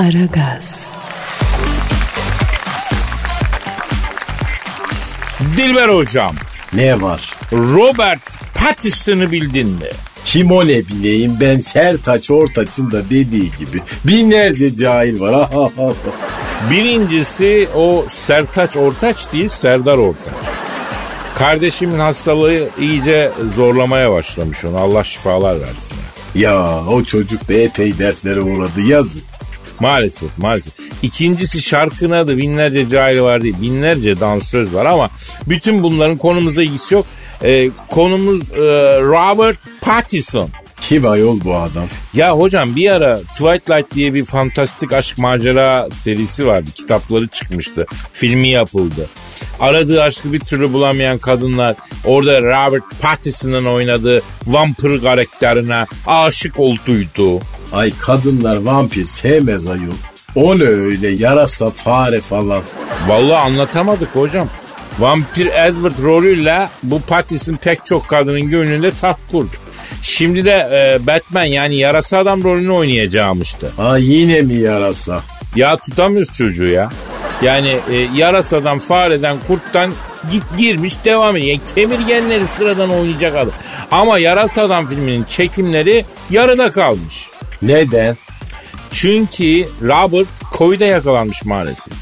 Aragaz. Dilber hocam. Ne var? Robert Pattinson'ı bildin mi? Kim o ne bileyim ben Sertaç Ortaç'ın da dediği gibi binlerce cahil var. Birincisi o Sertaç Ortaç değil Serdar Ortaç. Kardeşimin hastalığı iyice zorlamaya başlamış onu. Allah şifalar versin. ya o çocuk da epey dertlere uğradı yazık. Maalesef maalesef. İkincisi şarkının adı binlerce cahil var değil. Binlerce dansöz var ama bütün bunların konumuzda ilgisi yok. Ee, konumuz e, Robert Pattinson. Kim ayol bu adam? Ya hocam bir ara Twilight diye bir fantastik aşk macera serisi vardı. Kitapları çıkmıştı. Filmi yapıldı. Aradığı aşkı bir türlü bulamayan kadınlar orada Robert Pattinson'ın oynadığı vampir karakterine aşık olduydu. Ay kadınlar vampir sevmez ayol. O ne öyle yarasa fare falan. Vallahi anlatamadık hocam. Vampir Edward rolüyle bu Pattinson pek çok kadının gönlünde taht kurdu. Şimdi de e, Batman yani yarasa adam rolünü oynayacağımıştı. Ha yine mi yarasa? Ya tutamıyoruz çocuğu ya. Yani e, yarasadan, fareden, kurttan git girmiş devam ediyor. Yani kemirgenleri sıradan oynayacak adam. Ama Yarasadan filminin çekimleri yarıda kalmış. Neden? Çünkü Robert Covid'e yakalanmış maalesef.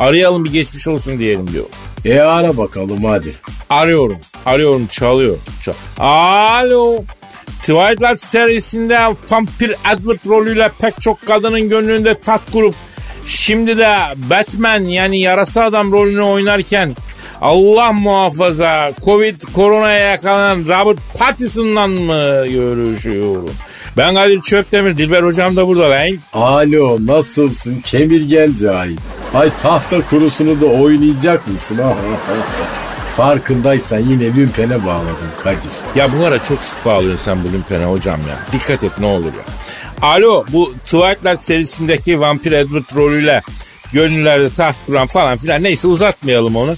Arayalım bir geçmiş olsun diyelim diyor. E ara bakalım hadi. Arıyorum. Arıyorum çalıyor. Çal Alo. Twilight serisinde vampir Edward rolüyle pek çok kadının gönlünde tat kurup şimdi de Batman yani yarasa adam rolünü oynarken Allah muhafaza Covid koronaya yakalanan Robert Pattinson'la mı görüşüyorum? Ben Kadir Çöptemir, Dilber hocam da burada lan. Alo nasılsın kemirgen cahil. Ay tahta kurusunu da oynayacak mısın? Farkındaysan yine lümpene bağladım Kadir. Ya bu ara çok sık bağlıyorsun sen bu lümpene hocam ya. Dikkat et ne olur ya. Alo bu Twilight serisindeki vampir Edward rolüyle gönüllerde taht kuran falan filan neyse uzatmayalım onu.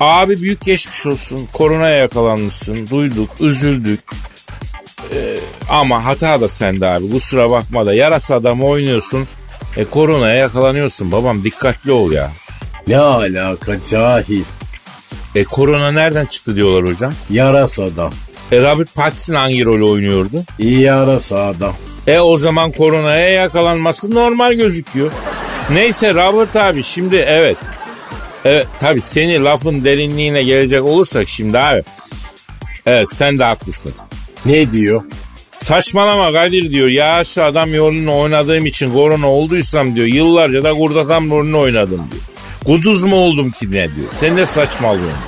Abi büyük geçmiş olsun. Koronaya yakalanmışsın. Duyduk, üzüldük. Ama hata da sende abi. Kusura bakma da yarasa adam oynuyorsun. E koronaya yakalanıyorsun babam dikkatli ol ya. Ne alaka cahil. E korona nereden çıktı diyorlar hocam. Yarasa adam. E Robert Pattinson hangi rolü oynuyordu? İyi yarasa adam. E o zaman koronaya yakalanması normal gözüküyor. Neyse Robert abi şimdi evet. Evet tabi seni lafın derinliğine gelecek olursak şimdi abi. Evet sen de haklısın. Ne diyor? Saçmalama Kadir diyor. Yaşlı adam yolunu oynadığım için korona olduysam diyor. Yıllarca da kurt adam rolünü oynadım diyor. Kuduz mu oldum ki ne diyor. Sen de saçmalıyorsun.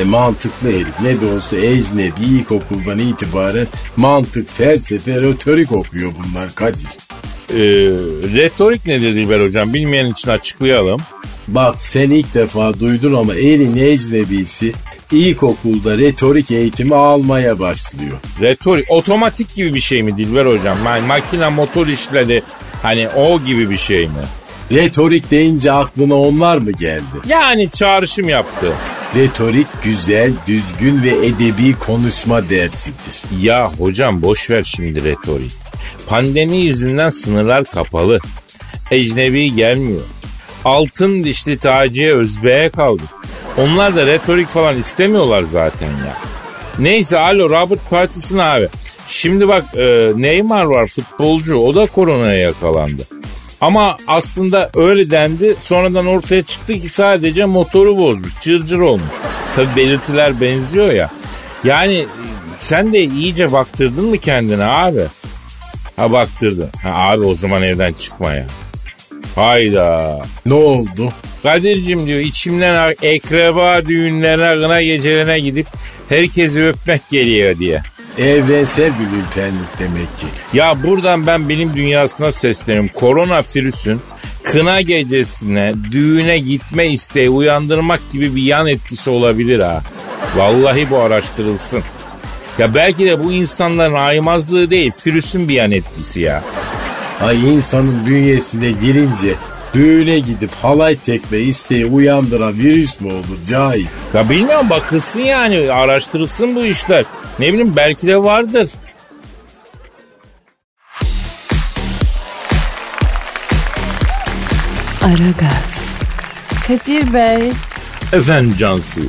E mantıklı herif ne de olsa ecnebi ilkokuldan itibaren mantık, felsefe, retorik okuyor bunlar Kadir. Ee, retorik nedir Dilber hocam? Bilmeyen için açıklayalım. Bak sen ilk defa duydun ama elin ecnebisi ilkokulda retorik eğitimi almaya başlıyor. Retorik otomatik gibi bir şey mi Dilber hocam? Yani makine motor işleri hani o gibi bir şey mi? Retorik deyince aklına onlar mı geldi? Yani çağrışım yaptı. Retorik güzel, düzgün ve edebi konuşma dersidir. Ya hocam boş ver şimdi retorik. Pandemi yüzünden sınırlar kapalı. Ecnebi gelmiyor. Altın dişli Taciye Özbek'e kaldı. Onlar da retorik falan istemiyorlar zaten ya. Neyse alo Robert Pattinson abi. Şimdi bak e, Neymar var futbolcu o da koronaya yakalandı. Ama aslında öyle dendi sonradan ortaya çıktı ki sadece motoru bozmuş cırcır olmuş. Tabi belirtiler benziyor ya. Yani sen de iyice baktırdın mı kendine abi? Ha baktırdın. Ha abi o zaman evden çıkma ya. Hayda. Ne oldu? Kadir'cim diyor içimden ekreba düğünlerine, kına gecelerine gidip herkesi öpmek geliyor diye. Evrensel bir ülkenlik demek ki. Ya buradan ben bilim dünyasına sesleniyorum. Korona virüsün kına gecesine, düğüne gitme isteği uyandırmak gibi bir yan etkisi olabilir ha. Vallahi bu araştırılsın. Ya belki de bu insanların aymazlığı değil, virüsün bir yan etkisi ya. Ay insanın bünyesine girince düğüne gidip halay çekme isteği uyandıran virüs mü olur cahil? Ya bilmiyorum bakılsın yani araştırılsın bu işler. Ne bileyim belki de vardır. Aragaz. Kadir Bey, Efendim Cansu.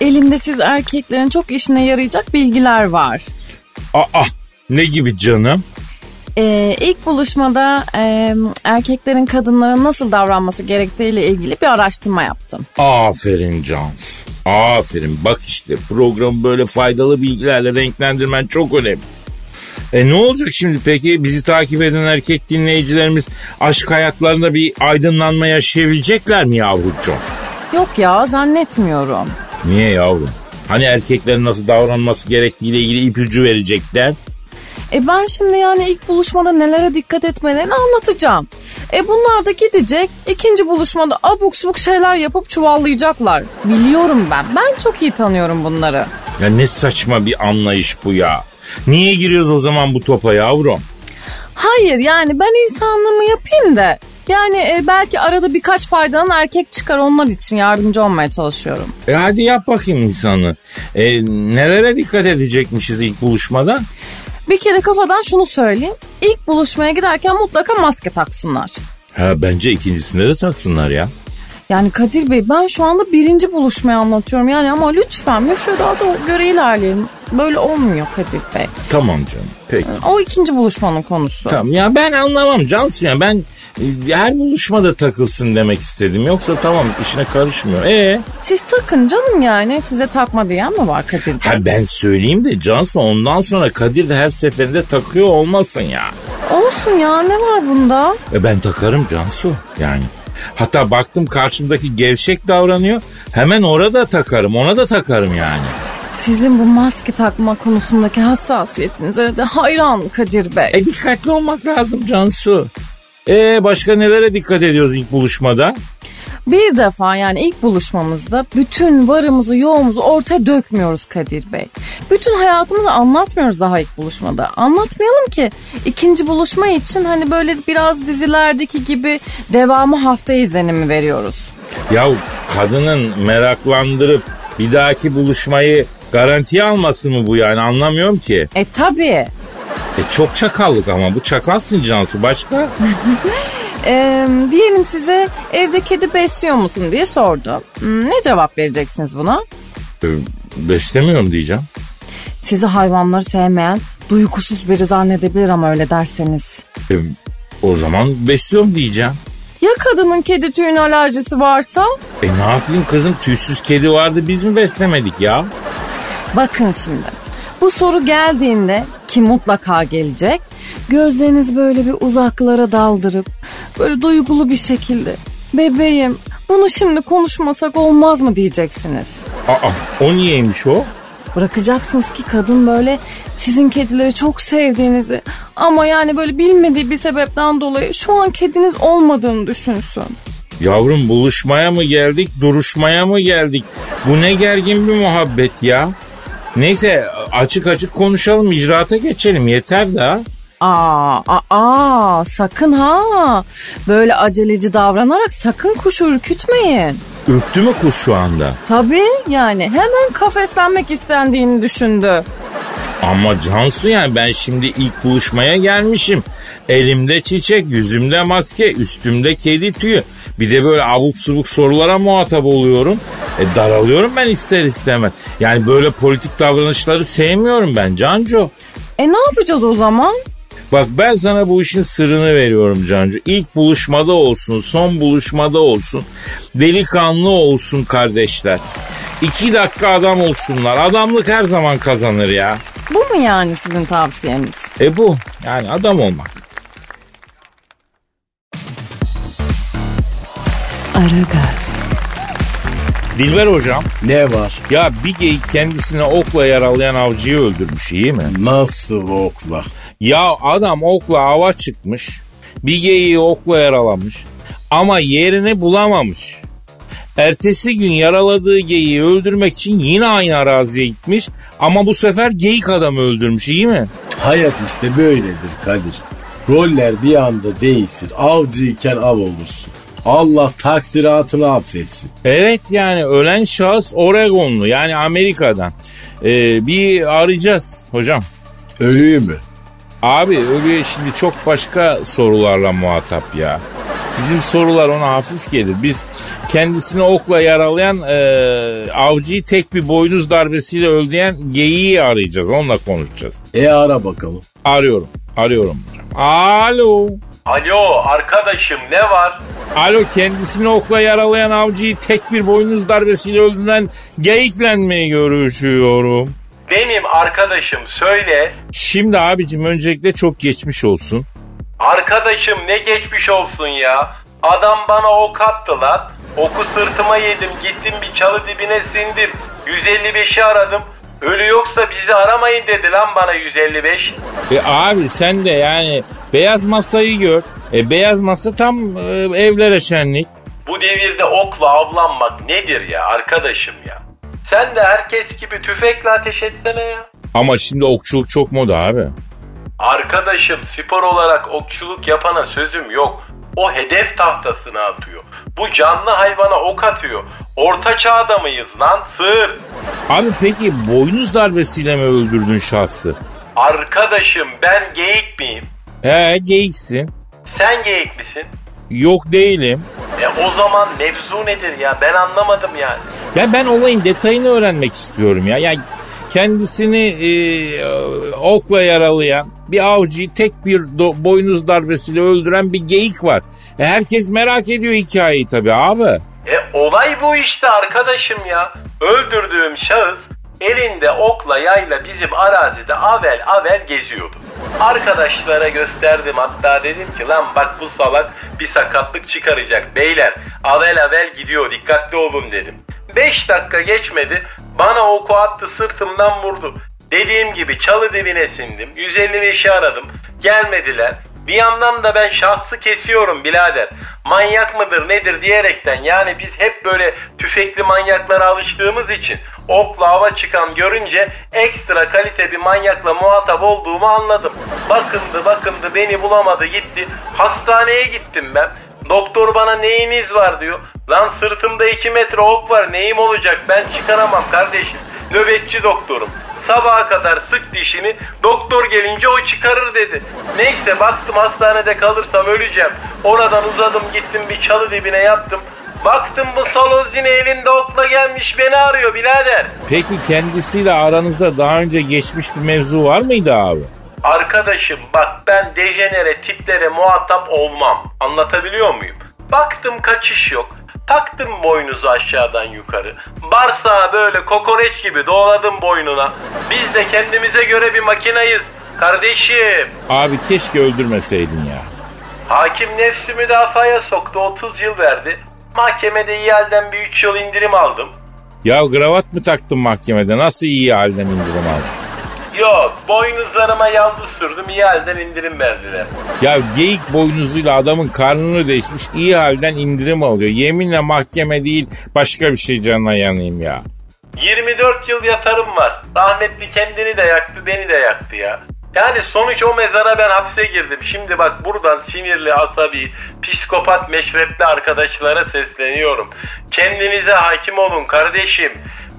elimde siz erkeklerin çok işine yarayacak bilgiler var. Aa ne gibi canım? Ee, ilk buluşmada e, erkeklerin kadınlara nasıl davranması gerektiğiyle ilgili bir araştırma yaptım. Aferin Cansu. Aferin. Bak işte programı böyle faydalı bilgilerle renklendirmen çok önemli. E ne olacak şimdi peki bizi takip eden erkek dinleyicilerimiz aşk hayatlarında bir aydınlanma yaşayabilecekler mi yavrucuğum? Yok ya zannetmiyorum. Niye yavrum? Hani erkeklerin nasıl davranması gerektiğiyle ilgili ipucu verecekler? E ben şimdi yani ilk buluşmada nelere dikkat etmelerini anlatacağım. E bunlar da gidecek ikinci buluşmada abuk subuk şeyler yapıp çuvallayacaklar. Biliyorum ben. Ben çok iyi tanıyorum bunları. Ya ne saçma bir anlayış bu ya. Niye giriyoruz o zaman bu topa yavrum? Hayır yani ben insanlığımı yapayım da yani e, belki arada birkaç faydalı erkek çıkar onlar için yardımcı olmaya çalışıyorum. E hadi yap bakayım insanı. E, nelere dikkat edecekmişiz ilk buluşmada? Bir kere kafadan şunu söyleyeyim. İlk buluşmaya giderken mutlaka maske taksınlar. Ha bence ikincisinde de taksınlar ya. Yani Kadir Bey ben şu anda birinci buluşmayı anlatıyorum yani ama lütfen müfredata göre ilerleyelim. Böyle olmuyor Kadir Bey. Tamam canım peki. O ikinci buluşmanın konusu. Tamam ya ben anlamam Cansu ya ben her buluşmada takılsın demek istedim. Yoksa tamam işine karışmıyor. E Siz takın canım yani size takma diyen mi var Kadir Bey? ha ben söyleyeyim de Cansu ondan sonra Kadir de her seferinde takıyor olmasın ya. Olsun ya ne var bunda? E ben takarım Cansu yani. Hatta baktım karşımdaki gevşek davranıyor. Hemen orada takarım ona da takarım yani. Sizin bu maske takma konusundaki hassasiyetinize de hayran Kadir Bey. E dikkatli olmak lazım Cansu. E başka nelere dikkat ediyoruz ilk buluşmada? Bir defa yani ilk buluşmamızda bütün varımızı yoğumuzu ortaya dökmüyoruz Kadir Bey. Bütün hayatımızı anlatmıyoruz daha ilk buluşmada. Anlatmayalım ki ikinci buluşma için hani böyle biraz dizilerdeki gibi devamı hafta izlenimi veriyoruz. Ya kadının meraklandırıp bir dahaki buluşmayı garantiye alması mı bu yani anlamıyorum ki. E tabii. E çok çakallık ama bu çakalsın Cansu başka? Ee, diyelim size evde kedi besliyor musun diye sordu. Hmm, ne cevap vereceksiniz buna? E, beslemiyorum diyeceğim. Sizi hayvanları sevmeyen duygusuz biri zannedebilir ama öyle derseniz. E, o zaman besliyorum diyeceğim. Ya kadının kedi tüyüne alerjisi varsa? E ne yapayım kızım tüysüz kedi vardı biz mi beslemedik ya? Bakın şimdi. Bu soru geldiğinde ki mutlaka gelecek. Gözlerinizi böyle bir uzaklara daldırıp böyle duygulu bir şekilde bebeğim bunu şimdi konuşmasak olmaz mı diyeceksiniz. Aa o niyeymiş o? Bırakacaksınız ki kadın böyle sizin kedileri çok sevdiğinizi ama yani böyle bilmediği bir sebepten dolayı şu an kediniz olmadığını düşünsün. Yavrum buluşmaya mı geldik duruşmaya mı geldik? Bu ne gergin bir muhabbet ya. Neyse açık açık konuşalım icraata geçelim yeter de. Aa, aa, aa, sakın ha. Böyle aceleci davranarak sakın kuşu ürkütmeyin. Ürktü mü kuş şu anda? Tabii yani hemen kafeslenmek istendiğini düşündü. Ama Cansu yani ben şimdi ilk buluşmaya gelmişim. Elimde çiçek, yüzümde maske, üstümde kedi tüyü. Bir de böyle abuk subuk sorulara muhatap oluyorum. E daralıyorum ben ister istemez. Yani böyle politik davranışları sevmiyorum ben Cancu. E ne yapacağız o zaman? Bak ben sana bu işin sırrını veriyorum Cancu. İlk buluşmada olsun, son buluşmada olsun. Delikanlı olsun kardeşler. İki dakika adam olsunlar. Adamlık her zaman kazanır ya. Bu mu yani sizin tavsiyeniz? E bu yani adam olmak. Aragaz. Dilber hocam Ne var? ya bir geyik kendisine okla yaralayan avcıyı öldürmüş iyi mi? Nasıl okla? Ya adam okla ava çıkmış. Bir geyiği okla yaralamış. Ama yerini bulamamış. Ertesi gün yaraladığı geyiği öldürmek için yine aynı araziye gitmiş. Ama bu sefer geyik adamı öldürmüş iyi mi? Hayat işte böyledir Kadir. Roller bir anda değişir. Avcıyken av olursun. Allah taksiratını affetsin. Evet yani ölen şahıs Oregonlu yani Amerika'dan. Ee, bir arayacağız hocam. Ölüyü mü? Abi ölüye şimdi çok başka sorularla muhatap ya. Bizim sorular ona hafif gelir. Biz kendisini okla yaralayan e, avcıyı tek bir boynuz darbesiyle öldüren geyiği arayacağız. Onunla konuşacağız. E ara bakalım. Arıyorum. Arıyorum hocam. Alo. Alo arkadaşım ne var? Alo kendisini okla yaralayan avcıyı tek bir boynuz darbesiyle öldüren geyikle mi görüşüyorum? Benim arkadaşım söyle. Şimdi abicim öncelikle çok geçmiş olsun. Arkadaşım ne geçmiş olsun ya. Adam bana ok attı lan. Oku sırtıma yedim gittim bir çalı dibine sindim. 155'i aradım. Ölü yoksa bizi aramayın dedi lan bana 155. E abi sen de yani beyaz masayı gör. E beyaz masa tam e, evlere şenlik. Bu devirde okla avlanmak nedir ya arkadaşım ya? Sen de herkes gibi tüfekle ateş etsene ya. Ama şimdi okçuluk çok moda abi. Arkadaşım spor olarak okçuluk yapana sözüm yok. O hedef tahtasına atıyor. Bu canlı hayvana ok atıyor. Orta çağda mıyız lan sığır? Abi peki boynuz darbesiyle mi öldürdün şahsı? Arkadaşım ben geyik miyim? He geyiksin. Sen geyik misin? Yok değilim. E o zaman mevzu nedir ya? Ben anlamadım yani. Ya ben olayın detayını öğrenmek istiyorum ya. Ya kendisini e, okla yaralayan bir avcıyı tek bir do- boynuz darbesiyle öldüren bir geyik var. E, herkes merak ediyor hikayeyi tabii abi. E olay bu işte arkadaşım ya. Öldürdüğüm şahıs elinde okla yayla bizim arazide avel avel geziyordu. Arkadaşlara gösterdim hatta dedim ki lan bak bu salak bir sakatlık çıkaracak beyler. Avel avel gidiyor dikkatli olun dedim. 5 dakika geçmedi bana oku attı sırtımdan vurdu. Dediğim gibi çalı dibine sindim. 155'i aradım. Gelmediler. Bir yandan da ben şahsı kesiyorum birader. Manyak mıdır nedir diyerekten yani biz hep böyle tüfekli manyaklara alıştığımız için okla hava çıkan görünce ekstra kalite bir manyakla muhatap olduğumu anladım. Bakındı bakındı beni bulamadı gitti. Hastaneye gittim ben. Doktor bana neyiniz var diyor. Lan sırtımda 2 metre ok var neyim olacak ben çıkaramam kardeşim. Nöbetçi doktorum. Sabaha kadar sık dişini doktor gelince o çıkarır dedi. Neyse baktım hastanede kalırsam öleceğim. Oradan uzadım gittim bir çalı dibine yattım. Baktım bu saloz yine elinde okla gelmiş beni arıyor birader. Peki kendisiyle aranızda daha önce geçmiş bir mevzu var mıydı abi? Arkadaşım bak ben dejenere tiplere muhatap olmam. Anlatabiliyor muyum? Baktım kaçış yok. Taktım boynuzu aşağıdan yukarı. Barsağı böyle kokoreç gibi doğladım boynuna. Biz de kendimize göre bir makinayız. Kardeşim. Abi keşke öldürmeseydin ya. Hakim nefsi müdafaya soktu 30 yıl verdi. Mahkemede iyi halden bir 3 yıl indirim aldım. Ya kravat mı taktın mahkemede? Nasıl iyi halden indirim aldın? Yok boynuzlarıma yaldız sürdüm iyi halden indirim verdiler. Ya geyik boynuzuyla adamın karnını değişmiş iyi halden indirim alıyor. Yeminle mahkeme değil başka bir şey canına yanayım ya. 24 yıl yatarım var. Rahmetli kendini de yaktı beni de yaktı ya. Yani sonuç o mezara ben hapse girdim. Şimdi bak buradan sinirli, asabi, psikopat, meşrepli arkadaşlara sesleniyorum. Kendinize hakim olun kardeşim.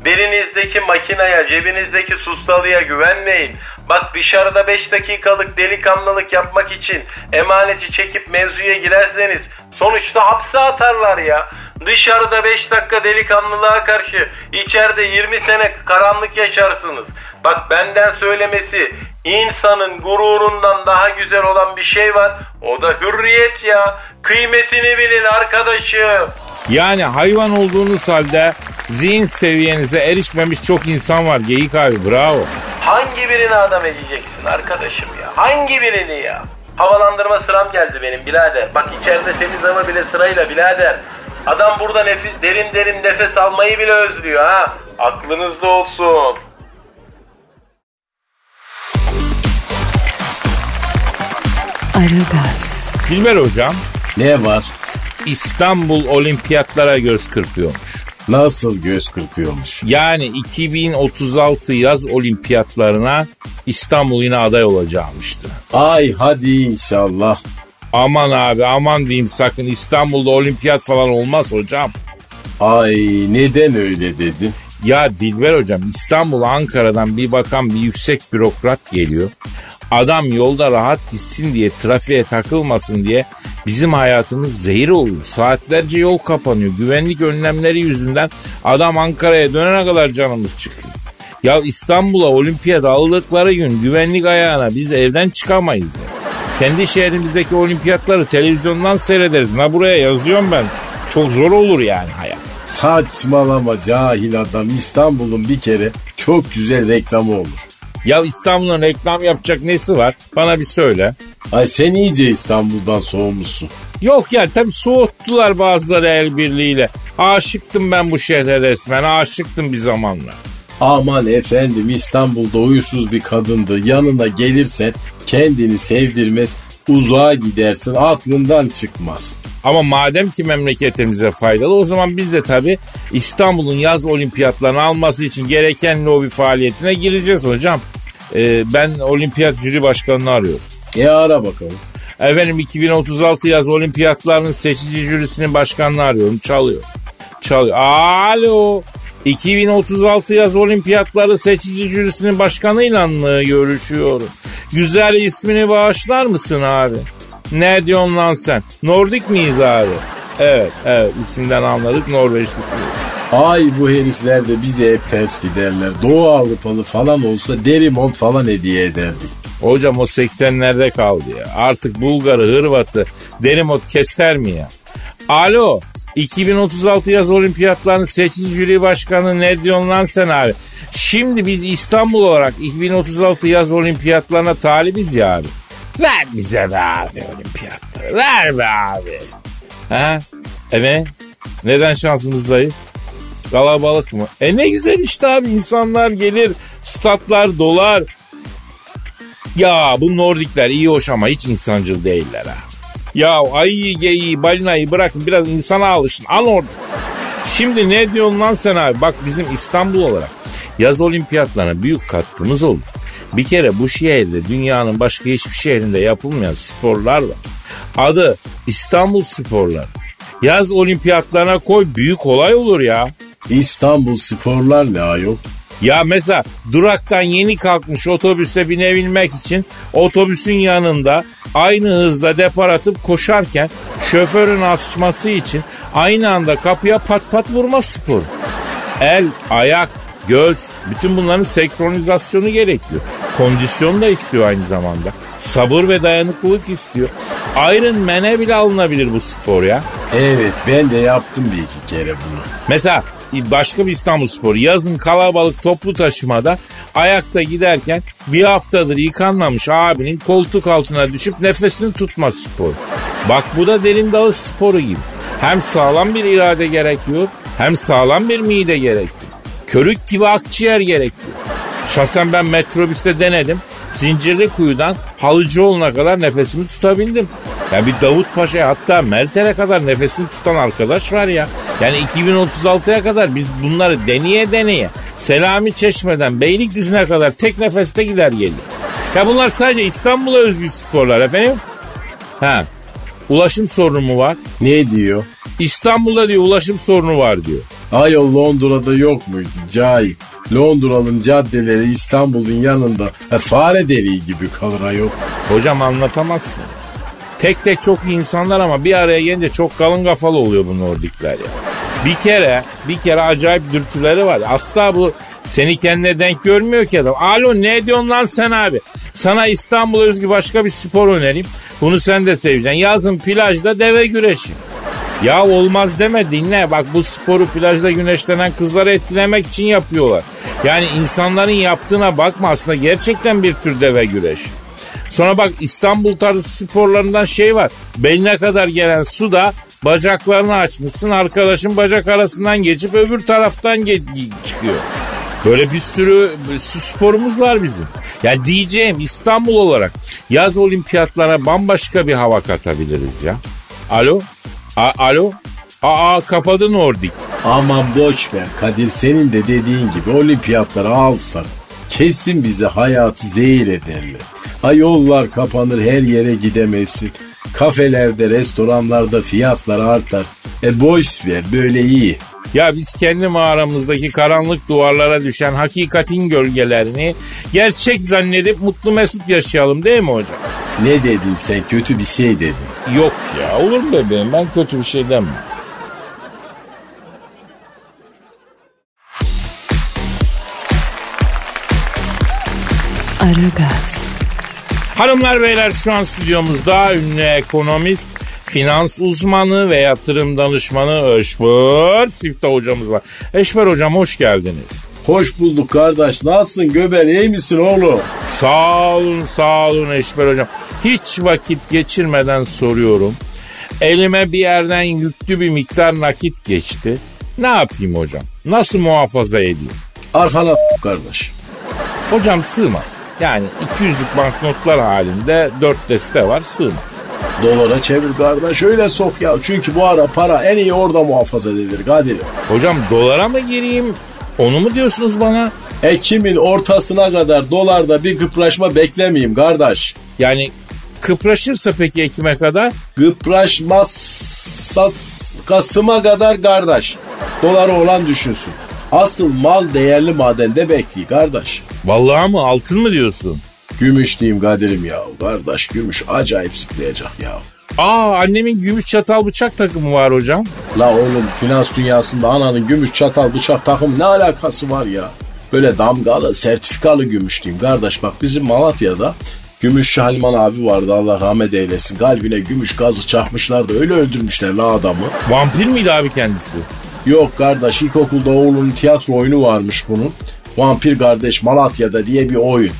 Belinizdeki makinaya, cebinizdeki sustalıya güvenmeyin. Bak dışarıda 5 dakikalık delikanlılık yapmak için emaneti çekip mevzuya girerseniz sonuçta hapse atarlar ya. Dışarıda 5 dakika delikanlılığa karşı içeride 20 sene karanlık yaşarsınız. Bak benden söylemesi insanın gururundan daha güzel olan bir şey var. O da hürriyet ya. Kıymetini bilin arkadaşım. Yani hayvan olduğunuz halde zihin seviyenize erişmemiş çok insan var Geyik abi bravo. Hangi birini adam edeceksin arkadaşım ya? Hangi birini ya? Havalandırma sıram geldi benim birader. Bak içeride temiz hava bile sırayla birader. Adam burada nefis, derin derin nefes almayı bile özlüyor ha. Aklınızda olsun. Aragaz, Dilber hocam Ne var? İstanbul olimpiyatlara göz kırpıyormuş. Nasıl göz kırpıyormuş? Yani 2036 yaz olimpiyatlarına İstanbul yine aday olacakmıştı. Ay hadi inşallah. Aman abi aman diyeyim sakın İstanbul'da olimpiyat falan olmaz hocam. Ay neden öyle dedin? Ya Dilber hocam İstanbul Ankara'dan bir bakan bir yüksek bürokrat geliyor. Adam yolda rahat gitsin diye, trafiğe takılmasın diye bizim hayatımız zehir oluyor. Saatlerce yol kapanıyor. Güvenlik önlemleri yüzünden adam Ankara'ya dönene kadar canımız çıkıyor. Ya İstanbul'a olimpiyat aldıkları gün güvenlik ayağına biz evden çıkamayız. Ya. Kendi şehrimizdeki olimpiyatları televizyondan seyrederiz. Ne buraya yazıyorum ben. Çok zor olur yani hayat. Saçmalama cahil adam İstanbul'un bir kere çok güzel reklamı olur. Ya İstanbul'un reklam yapacak nesi var? Bana bir söyle. Ay sen iyice İstanbul'dan soğumuşsun. Yok ya tabii soğuttular bazıları el birliğiyle. Aşıktım ben bu şehre resmen. Aşıktım bir zamanlar. Aman efendim İstanbul'da uysuz bir kadındı. Yanına gelirsen kendini sevdirmez, uzağa gidersin, aklından çıkmaz. Ama madem ki memleketimize faydalı o zaman biz de tabii İstanbul'un yaz olimpiyatlarını alması için gereken lobi faaliyetine gireceğiz hocam. Ee, ben olimpiyat jüri başkanını arıyorum. E ara bakalım. Efendim 2036 yaz olimpiyatlarının seçici jürisinin başkanını arıyorum. Çalıyor. Çalıyor. Alo. 2036 yaz olimpiyatları seçici jürisinin başkanıyla mı görüşüyorum? Güzel ismini bağışlar mısın abi? Ne diyorsun lan sen? Nordik miyiz abi? Evet, evet isimden anladık Norveçlisiniz. Ay bu herifler de bize hep ters giderler. Doğu Avrupalı falan olsa deri mont falan hediye ederdik. Hocam o 80'lerde kaldı ya. Artık Bulgarı, Hırvatı derimot keser mi ya? Alo 2036 yaz olimpiyatlarının seçici jüri başkanı ne diyorsun lan sen abi? Şimdi biz İstanbul olarak 2036 yaz olimpiyatlarına talibiz ya abi. Ver bize be abi olimpiyatları. Ver be abi. Ha? Evet. Neden şansımız zayıf? Kalabalık mı? E ne güzel işte abi insanlar gelir, statlar dolar. Ya bu Nordikler iyi hoş ama hiç insancıl değiller ha. Ya ayıyı geyiği balinayı bırakın biraz insana alışın. Al orada. Şimdi ne diyorsun lan sen abi? Bak bizim İstanbul olarak yaz olimpiyatlarına büyük katkımız olur. Bir kere bu şehirde dünyanın başka hiçbir şehrinde yapılmayan sporlar var. Adı İstanbul sporları. Yaz olimpiyatlarına koy büyük olay olur ya. İstanbul sporlar ne ayol? Ya mesela duraktan yeni kalkmış otobüse binebilmek için otobüsün yanında aynı hızla depar atıp koşarken şoförün açması için aynı anda kapıya pat pat vurma spor. El, ayak, göz bütün bunların senkronizasyonu gerekiyor. Kondisyon da istiyor aynı zamanda. Sabır ve dayanıklılık istiyor. Iron Man'e bile alınabilir bu spor ya. Evet ben de yaptım bir iki kere bunu. Mesela başka bir İstanbul sporu. Yazın kalabalık toplu taşımada ayakta giderken bir haftadır yıkanmamış abinin koltuk altına düşüp nefesini tutma sporu. Bak bu da derin dalış sporu gibi. Hem sağlam bir irade gerekiyor hem sağlam bir mide gerekiyor. Körük gibi akciğer gerekiyor. Şahsen ben metrobüste denedim. Zincirli kuyudan Halıcıoğlu'na kadar nefesimi tutabildim. Ya bir Davut Paşa hatta Melter'e kadar nefesini tutan arkadaş var ya. Yani 2036'ya kadar biz bunları deneye deneye Selami Çeşme'den Beylikdüzü'ne kadar tek nefeste gider gelir. Ya bunlar sadece İstanbul'a özgü sporlar efendim. Ha. Ulaşım sorunu mu var? Ne diyor? İstanbul'da diyor ulaşım sorunu var diyor. Ayol Londra'da yok muydu cahil? Londra'nın caddeleri İstanbul'un yanında ha, fare deliği gibi kalır ayol. Hocam anlatamazsın. Tek tek çok iyi insanlar ama bir araya gelince çok kalın kafalı oluyor bu Nordikler ya. Bir kere, bir kere acayip dürtüleri var. Asla bu seni kendine denk görmüyor ki adam. Alo ne diyorsun lan sen abi? Sana İstanbul özgü başka bir spor önereyim. Bunu sen de seveceksin. Yazın plajda deve güreşi. Ya olmaz deme dinle. Bak bu sporu plajda güneşlenen kızları etkilemek için yapıyorlar. Yani insanların yaptığına bakma aslında gerçekten bir tür deve güreşi. Sonra bak İstanbul tarzı sporlarından şey var. Beline kadar gelen su da bacaklarını açmışsın arkadaşın bacak arasından geçip öbür taraftan ge- çıkıyor. Böyle bir sürü sporumuz var bizim. Yani diyeceğim İstanbul olarak yaz olimpiyatlara bambaşka bir hava katabiliriz ya. Alo? A- Alo? Aa kapadın Nordik. Aman boş ver Kadir senin de dediğin gibi olimpiyatları alsak kesin bize hayatı zehir ederler. Ha yollar kapanır her yere gidemezsin. Kafelerde, restoranlarda fiyatlar artar. E boş ver böyle iyi. Ya biz kendi mağaramızdaki karanlık duvarlara düşen hakikatin gölgelerini gerçek zannedip mutlu mesut yaşayalım değil mi hocam? Ne dedin sen kötü bir şey dedin. Yok ya olur mu bebeğim ben kötü bir şey demem. Aragaz, Hanımlar beyler şu an stüdyomuzda ünlü ekonomist, finans uzmanı ve yatırım danışmanı Eşber Siftah hocamız var. Eşber hocam hoş geldiniz. Hoş bulduk kardeş. Nasılsın Göbel iyi misin oğlum? Sağ olun sağ olun Eşber hocam. Hiç vakit geçirmeden soruyorum. Elime bir yerden yüklü bir miktar nakit geçti. Ne yapayım hocam? Nasıl muhafaza edeyim? Arkana kardeş. Hocam sığmaz. Yani 200'lük banknotlar halinde 4 deste var sığmaz. Dolara çevir kardeş öyle sok ya. Çünkü bu ara para en iyi orada muhafaza edilir Kadir'im. Hocam dolara mı gireyim? Onu mu diyorsunuz bana? Ekim'in ortasına kadar dolarda bir kıpraşma beklemeyeyim kardeş. Yani kıpraşırsa peki Ekim'e kadar? Kıpraşmazsas Kasım'a kadar kardeş. Doları olan düşünsün. Asıl mal değerli madende bekliyor kardeş. Vallahi mı altın mı diyorsun? Gümüş diyeyim Kadir'im ya. Kardeş gümüş acayip zıplayacak ya. Aa annemin gümüş çatal bıçak takımı var hocam. La oğlum finans dünyasında ananın gümüş çatal bıçak takım ne alakası var ya? Böyle damgalı sertifikalı gümüş diyeyim kardeş bak bizim Malatya'da Gümüşçü Halman abi vardı Allah rahmet eylesin. Kalbine gümüş gazı çakmışlar da öyle öldürmüşler la adamı. Vampir miydi abi kendisi? Yok kardeş ilkokulda oğlunun tiyatro oyunu varmış bunun. Vampir Kardeş Malatya'da diye bir oyun.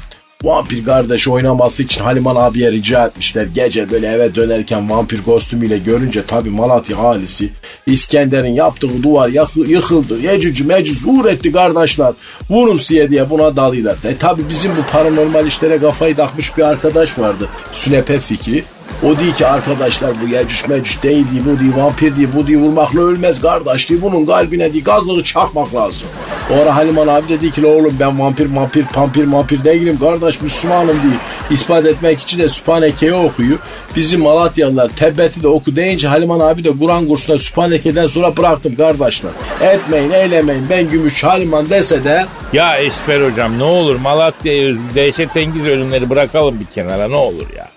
Vampir kardeş oynaması için Haliman abiye rica etmişler. Gece böyle eve dönerken vampir kostümüyle görünce tabi Malatya ahalisi İskender'in yaptığı duvar yıkıldı. Yecücü mecüz uğur etti kardeşler. Vurun siye diye buna dalıyorlar. E tabi bizim bu paranormal işlere kafayı takmış bir arkadaş vardı. Sünepe fikri. O diyor ki arkadaşlar bu yecüc mecüc değil diye bu diye vampir diye bu diye vurmakla ölmez kardeş diye bunun kalbine diye gazlığı çakmak lazım. O ara Haliman abi dedi ki "La oğlum ben vampir vampir pampir mampir değilim kardeş Müslümanım diye ispat etmek için de Sübhaneke'yi okuyor. Bizim Malatyalılar tebbeti de oku deyince Haliman abi de Kur'an kursuna Sübhaneke'den sonra bıraktım kardeşler. Etmeyin eylemeyin ben gümüş Haliman dese de Ya Eşber hocam ne olur Malatya'ya özgü dehşetengiz ölümleri bırakalım bir kenara ne olur ya.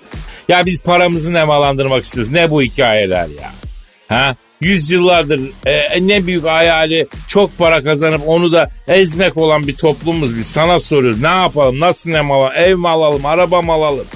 Ya biz paramızı nemalandırmak istiyoruz. Ne bu hikayeler ya? Ha? Yüzyıllardır e, ne büyük hayali çok para kazanıp onu da ezmek olan bir toplumuz biz. Sana soruyoruz ne yapalım nasıl ne mal ev mi alalım araba mı alalım?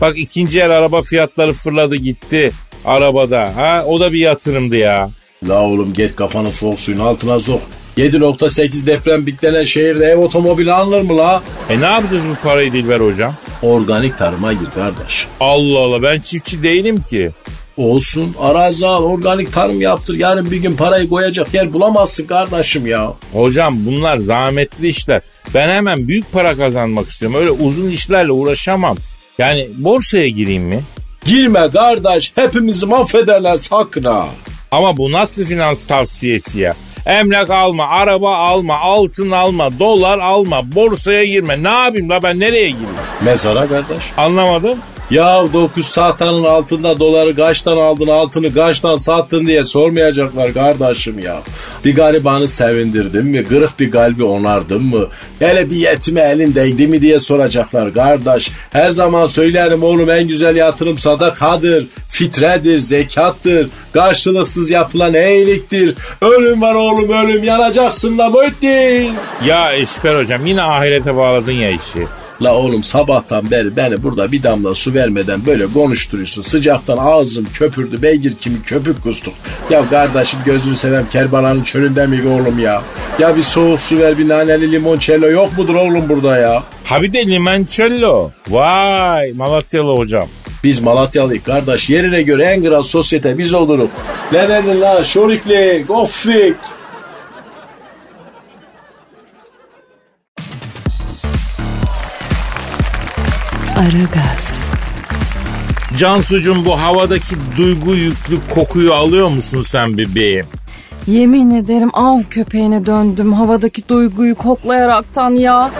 Bak ikinci el araba fiyatları fırladı gitti arabada. Ha? O da bir yatırımdı ya. La oğlum get kafanı soğuk suyun altına sok. 7.8 deprem bitlenen şehirde ev otomobili alınır mı la? E ne yapacağız bu parayı Dilber hocam? Organik tarıma gir kardeş. Allah Allah ben çiftçi değilim ki. Olsun arazi al organik tarım yaptır. Yarın bir gün parayı koyacak yer bulamazsın kardeşim ya. Hocam bunlar zahmetli işler. Ben hemen büyük para kazanmak istiyorum. Öyle uzun işlerle uğraşamam. Yani borsaya gireyim mi? Girme kardeş hepimizi mahvederler sakın ha. Ama bu nasıl finans tavsiyesi ya? Emlak alma, araba alma, altın alma, dolar alma, borsaya girme. Ne yapayım la ben nereye gireyim? Mezara kardeş. Anlamadım. Ya 9 tahtanın altında doları kaçtan aldın altını kaçtan sattın diye sormayacaklar kardeşim ya. Bir garibanı sevindirdin mi? Kırık bir kalbi onardın mı? Hele bir yetime elin değdi mi diye soracaklar kardeş. Her zaman söylerim oğlum en güzel yatırım sadakadır, fitredir, zekattır, karşılıksız yapılan iyiliktir. Ölüm var oğlum ölüm yanacaksın la Muhittin. Ya Eşber hocam yine ahirete bağladın ya işi. La oğlum sabahtan beri beni burada bir damla su vermeden böyle konuşturuyorsun. Sıcaktan ağzım köpürdü beygir kimi köpük kustuk. Ya kardeşim gözünü seveyim Kerbalan'ın çölünde mi oğlum ya? Ya bir soğuk su ver bir naneli limoncello yok mudur oğlum burada ya? Ha bir de limoncello. Vay Malatyalı hocam. Biz Malatyalıyız kardeş yerine göre en kral sosyete biz oluruz. Ne dedin la şorikli gofik. Aragaz, Cansucuğum bu havadaki duygu yüklü kokuyu alıyor musun sen bebeğim? Yemin ederim av köpeğine döndüm havadaki duyguyu koklayaraktan ya.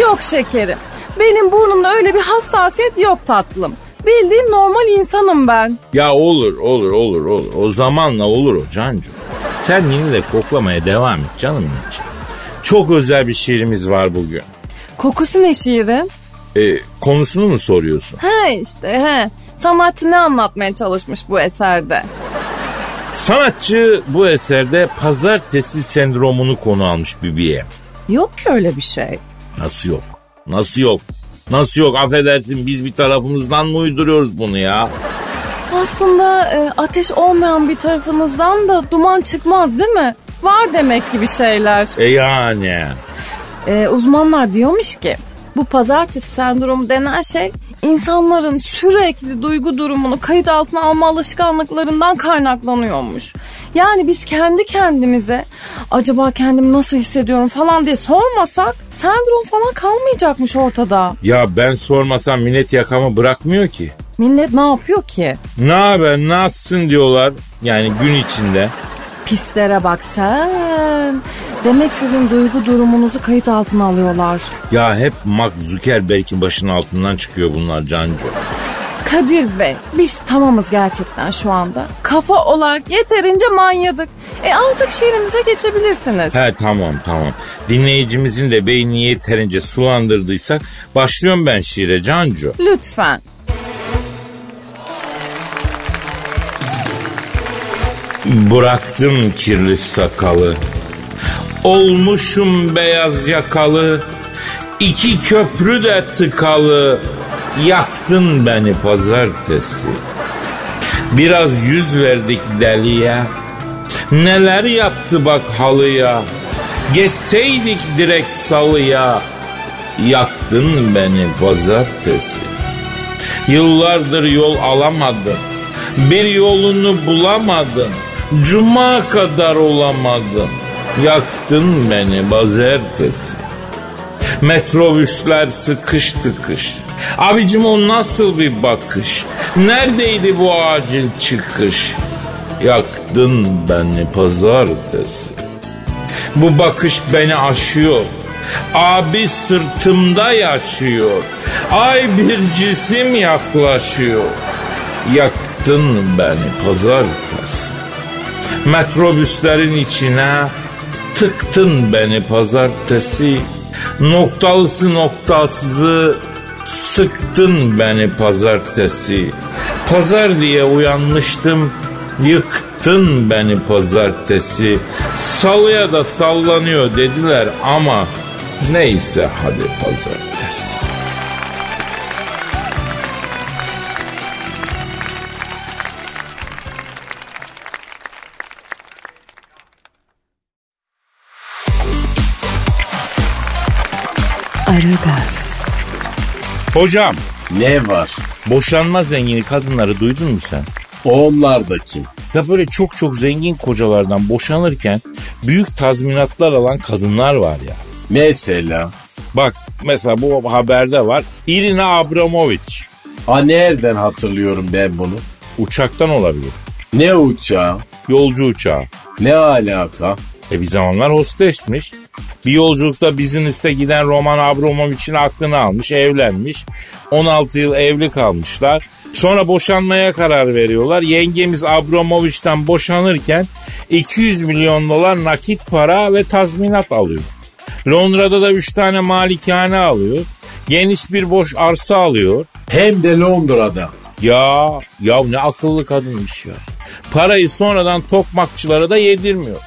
Yok şekerim. Benim burnumda öyle bir hassasiyet yok tatlım. Bildiğin normal insanım ben. Ya olur olur olur olur. O zamanla olur o Cancu. Sen yine de koklamaya devam et canım için. Çok özel bir şiirimiz var bugün. Kokusu ne şiirin? Ee, konusunu mu soruyorsun? He işte he. Sanatçı ne anlatmaya çalışmış bu eserde? Sanatçı bu eserde pazartesi sendromunu konu almış Bibi'ye. Yok ki öyle bir şey. Nasıl yok? Nasıl yok? Nasıl yok? Affedersin biz bir tarafımızdan mı uyduruyoruz bunu ya? Aslında e, ateş olmayan bir tarafınızdan da duman çıkmaz değil mi? Var demek ki bir şeyler. E yani. E, uzmanlar diyormuş ki bu pazartesi sendromu denen şey insanların sürekli duygu durumunu kayıt altına alma alışkanlıklarından kaynaklanıyormuş. Yani biz kendi kendimize acaba kendimi nasıl hissediyorum falan diye sormasak sendrom falan kalmayacakmış ortada. Ya ben sormasam millet yakamı bırakmıyor ki. Millet ne yapıyor ki? Ne haber nasılsın diyorlar yani gün içinde. Pislere bak sen. Demek sizin duygu durumunuzu kayıt altına alıyorlar. Ya hep Mark Zuckerberg'in başının altından çıkıyor bunlar Cancu. Kadir Bey biz tamamız gerçekten şu anda. Kafa olarak yeterince manyadık. E artık şiirimize geçebilirsiniz. He tamam tamam. Dinleyicimizin de beynini yeterince sulandırdıysak başlıyorum ben şiire Cancu. Lütfen. Bıraktım kirli sakalı. Olmuşum beyaz yakalı. İki köprü de tıkalı. Yaktın beni pazartesi. Biraz yüz verdik deliye. Neler yaptı bak halıya. Geçseydik direkt salıya. Yaktın beni pazartesi. Yıllardır yol alamadım. Bir yolunu bulamadım. Cuma kadar olamadım. Yaktın beni pazartesi. Metrobüsler sıkış tıkış. Abicim o nasıl bir bakış? Neredeydi bu acil çıkış? Yaktın beni pazartesi. Bu bakış beni aşıyor. Abi sırtımda yaşıyor. Ay bir cisim yaklaşıyor. Yaktın beni pazartesi. Metrobüslerin içine tıktın beni pazartesi. Noktalısı noktasızı sıktın beni pazartesi. Pazar diye uyanmıştım yıktın beni pazartesi. Salıya da sallanıyor dediler ama neyse hadi pazartesi. Hocam Ne var? boşanma zengini kadınları duydun mu sen? Onlar da kim? Ya böyle çok çok zengin kocalardan boşanırken büyük tazminatlar alan kadınlar var ya. Mesela. Bak mesela bu haberde var. Irina Abramovic. Ha nereden hatırlıyorum ben bunu? Uçaktan olabilir. Ne uçağı? Yolcu uçağı. Ne alaka? E bir zamanlar hostesmiş. Bir yolculukta business'te giden Roman Abramovich'in aklını almış, evlenmiş. 16 yıl evli kalmışlar. Sonra boşanmaya karar veriyorlar. Yengemiz Abramovich'ten boşanırken 200 milyon dolar nakit para ve tazminat alıyor. Londra'da da 3 tane malikane alıyor. Geniş bir boş arsa alıyor. Hem de Londra'da. Ya ya ne akıllı kadınmış ya. Parayı sonradan tokmakçılara da yedirmiyor.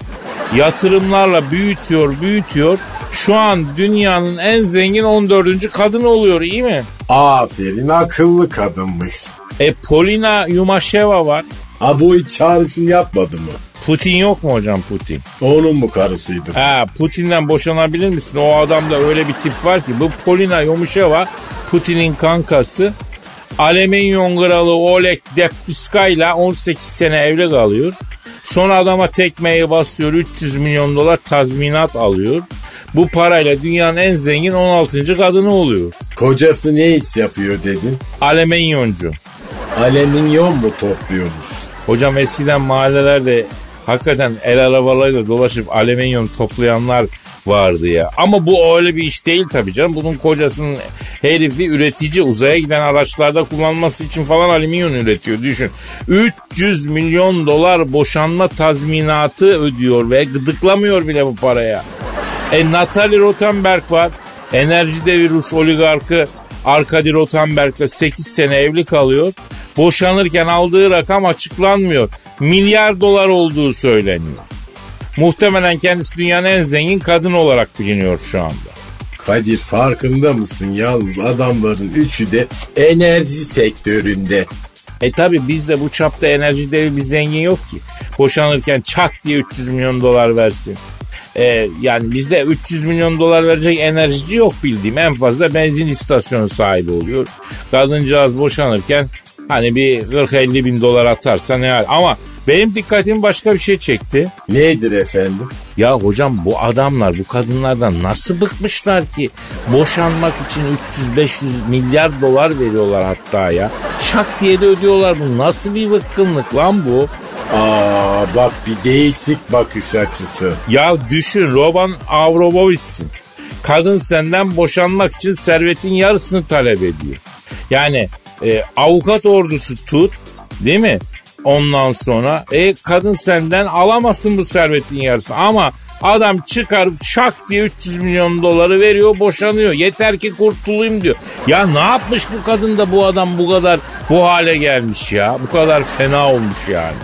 Yatırımlarla büyütüyor, büyütüyor. Şu an dünyanın en zengin 14. kadını oluyor iyi mi? Aferin akıllı kadınmış. E Polina Yumasheva var. Ha bu hiç çağrısını yapmadı mı? Putin yok mu hocam Putin? Onun mu karısıydı? Ha Putin'den boşanabilir misin? O adamda öyle bir tip var ki bu Polina Yumasheva Putin'in kankası. Alüminyum kralı Oleg Deppiska ile 18 sene evli kalıyor. Sonra adama tekmeyi basıyor 300 milyon dolar tazminat alıyor. Bu parayla dünyanın en zengin 16. kadını oluyor. Kocası ne iş yapıyor dedin? Alüminyoncu. Alüminyum mu topluyormuş? Hocam eskiden mahallelerde hakikaten el arabalarıyla dolaşıp alüminyum toplayanlar vardı ya. Ama bu öyle bir iş değil tabii canım. Bunun kocasının herifi üretici uzaya giden araçlarda kullanması için falan alüminyum üretiyor. Düşün 300 milyon dolar boşanma tazminatı ödüyor ve gıdıklamıyor bile bu paraya. E Natalie Rothenberg var. Enerji devi Rus oligarkı Arkady Rothenberg'le 8 sene evli kalıyor. Boşanırken aldığı rakam açıklanmıyor. Milyar dolar olduğu söyleniyor. Muhtemelen kendisi dünyanın en zengin kadın olarak biliniyor şu anda. Kadir farkında mısın yalnız adamların üçü de enerji sektöründe. E tabi bizde bu çapta enerji devi bir zengin yok ki. Boşanırken çat diye 300 milyon dolar versin. E, yani bizde 300 milyon dolar verecek enerjici yok bildiğim. En fazla benzin istasyonu sahibi oluyor. Kadıncağız boşanırken hani bir 40-50 bin dolar atarsa ne hal. Ama benim dikkatimi başka bir şey çekti. Nedir efendim? Ya hocam bu adamlar bu kadınlardan nasıl bıkmışlar ki boşanmak için 300-500 milyar dolar veriyorlar hatta ya. Şak diye de ödüyorlar bu nasıl bir bıkkınlık lan bu. Aa bak bir değişik bakış açısı. Ya düşün Roman Avramovich'sin. Kadın senden boşanmak için servetin yarısını talep ediyor. Yani e, avukat ordusu tut değil mi? Ondan sonra e, kadın senden alamasın bu servetin yarısı ama adam çıkarıp şak diye 300 milyon doları veriyor boşanıyor. Yeter ki kurtulayım diyor. Ya ne yapmış bu kadın da bu adam bu kadar bu hale gelmiş ya. Bu kadar fena olmuş yani.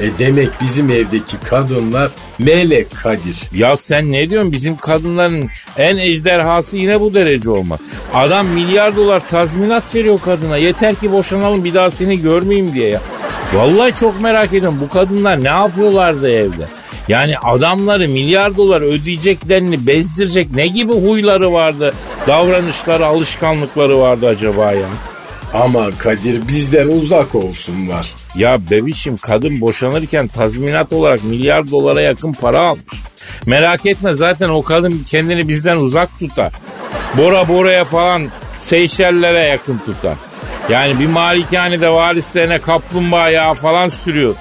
E demek bizim evdeki kadınlar melek Kadir. Ya sen ne diyorsun bizim kadınların en ejderhası yine bu derece olmak. Adam milyar dolar tazminat veriyor kadına. Yeter ki boşanalım bir daha seni görmeyeyim diye ya. Vallahi çok merak ediyorum bu kadınlar ne yapıyorlardı evde? Yani adamları milyar dolar ödeyeceklerini bezdirecek ne gibi huyları vardı? Davranışları, alışkanlıkları vardı acaba ya? Ama Kadir bizden uzak olsunlar. Ya bebişim kadın boşanırken tazminat olarak milyar dolara yakın para almış. Merak etme zaten o kadın kendini bizden uzak tutar. Bora Bora'ya falan Seyşellere yakın tutar. Yani bir malikanede varislerine kaplumbağa yağı falan sürüyor.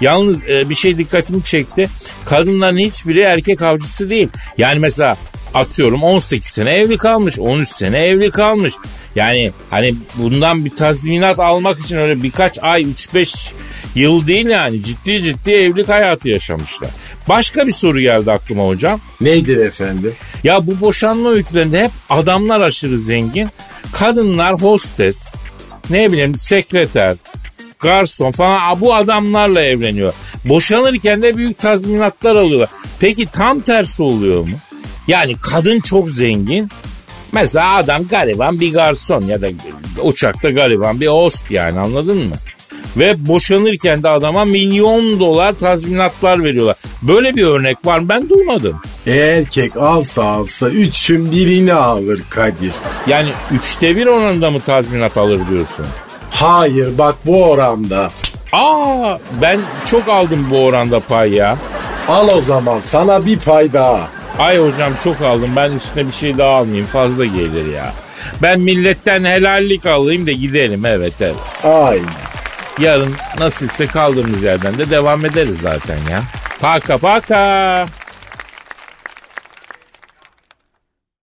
Yalnız e, bir şey dikkatimi çekti. Kadınların hiçbiri erkek avcısı değil. Yani mesela atıyorum 18 sene evli kalmış, 13 sene evli kalmış. Yani hani bundan bir tazminat almak için öyle birkaç ay 3-5 yıl değil yani ciddi ciddi evlilik hayatı yaşamışlar. Başka bir soru geldi aklıma hocam. Neydir efendim? Ya bu boşanma öykülerinde hep adamlar aşırı zengin. Kadınlar hostes, ne bileyim sekreter, garson falan bu adamlarla evleniyor. Boşanırken de büyük tazminatlar alıyorlar. Peki tam tersi oluyor mu? Yani kadın çok zengin. Mesela adam gariban bir garson ya da uçakta gariban bir host yani anladın mı? Ve boşanırken de adama milyon dolar tazminatlar veriyorlar. Böyle bir örnek var? Ben duymadım. Erkek alsa alsa üçün birini alır Kadir. Yani üçte bir oranında mı tazminat alır diyorsun? Hayır bak bu oranda. Aa ben çok aldım bu oranda pay ya. Al o zaman sana bir pay daha. Ay hocam çok aldım ben üstüne bir şey daha almayayım fazla gelir ya. Ben milletten helallik alayım da gidelim evet evet. Aynen. Yarın nasipse kaldığımız yerden de devam ederiz zaten ya. Paka paka.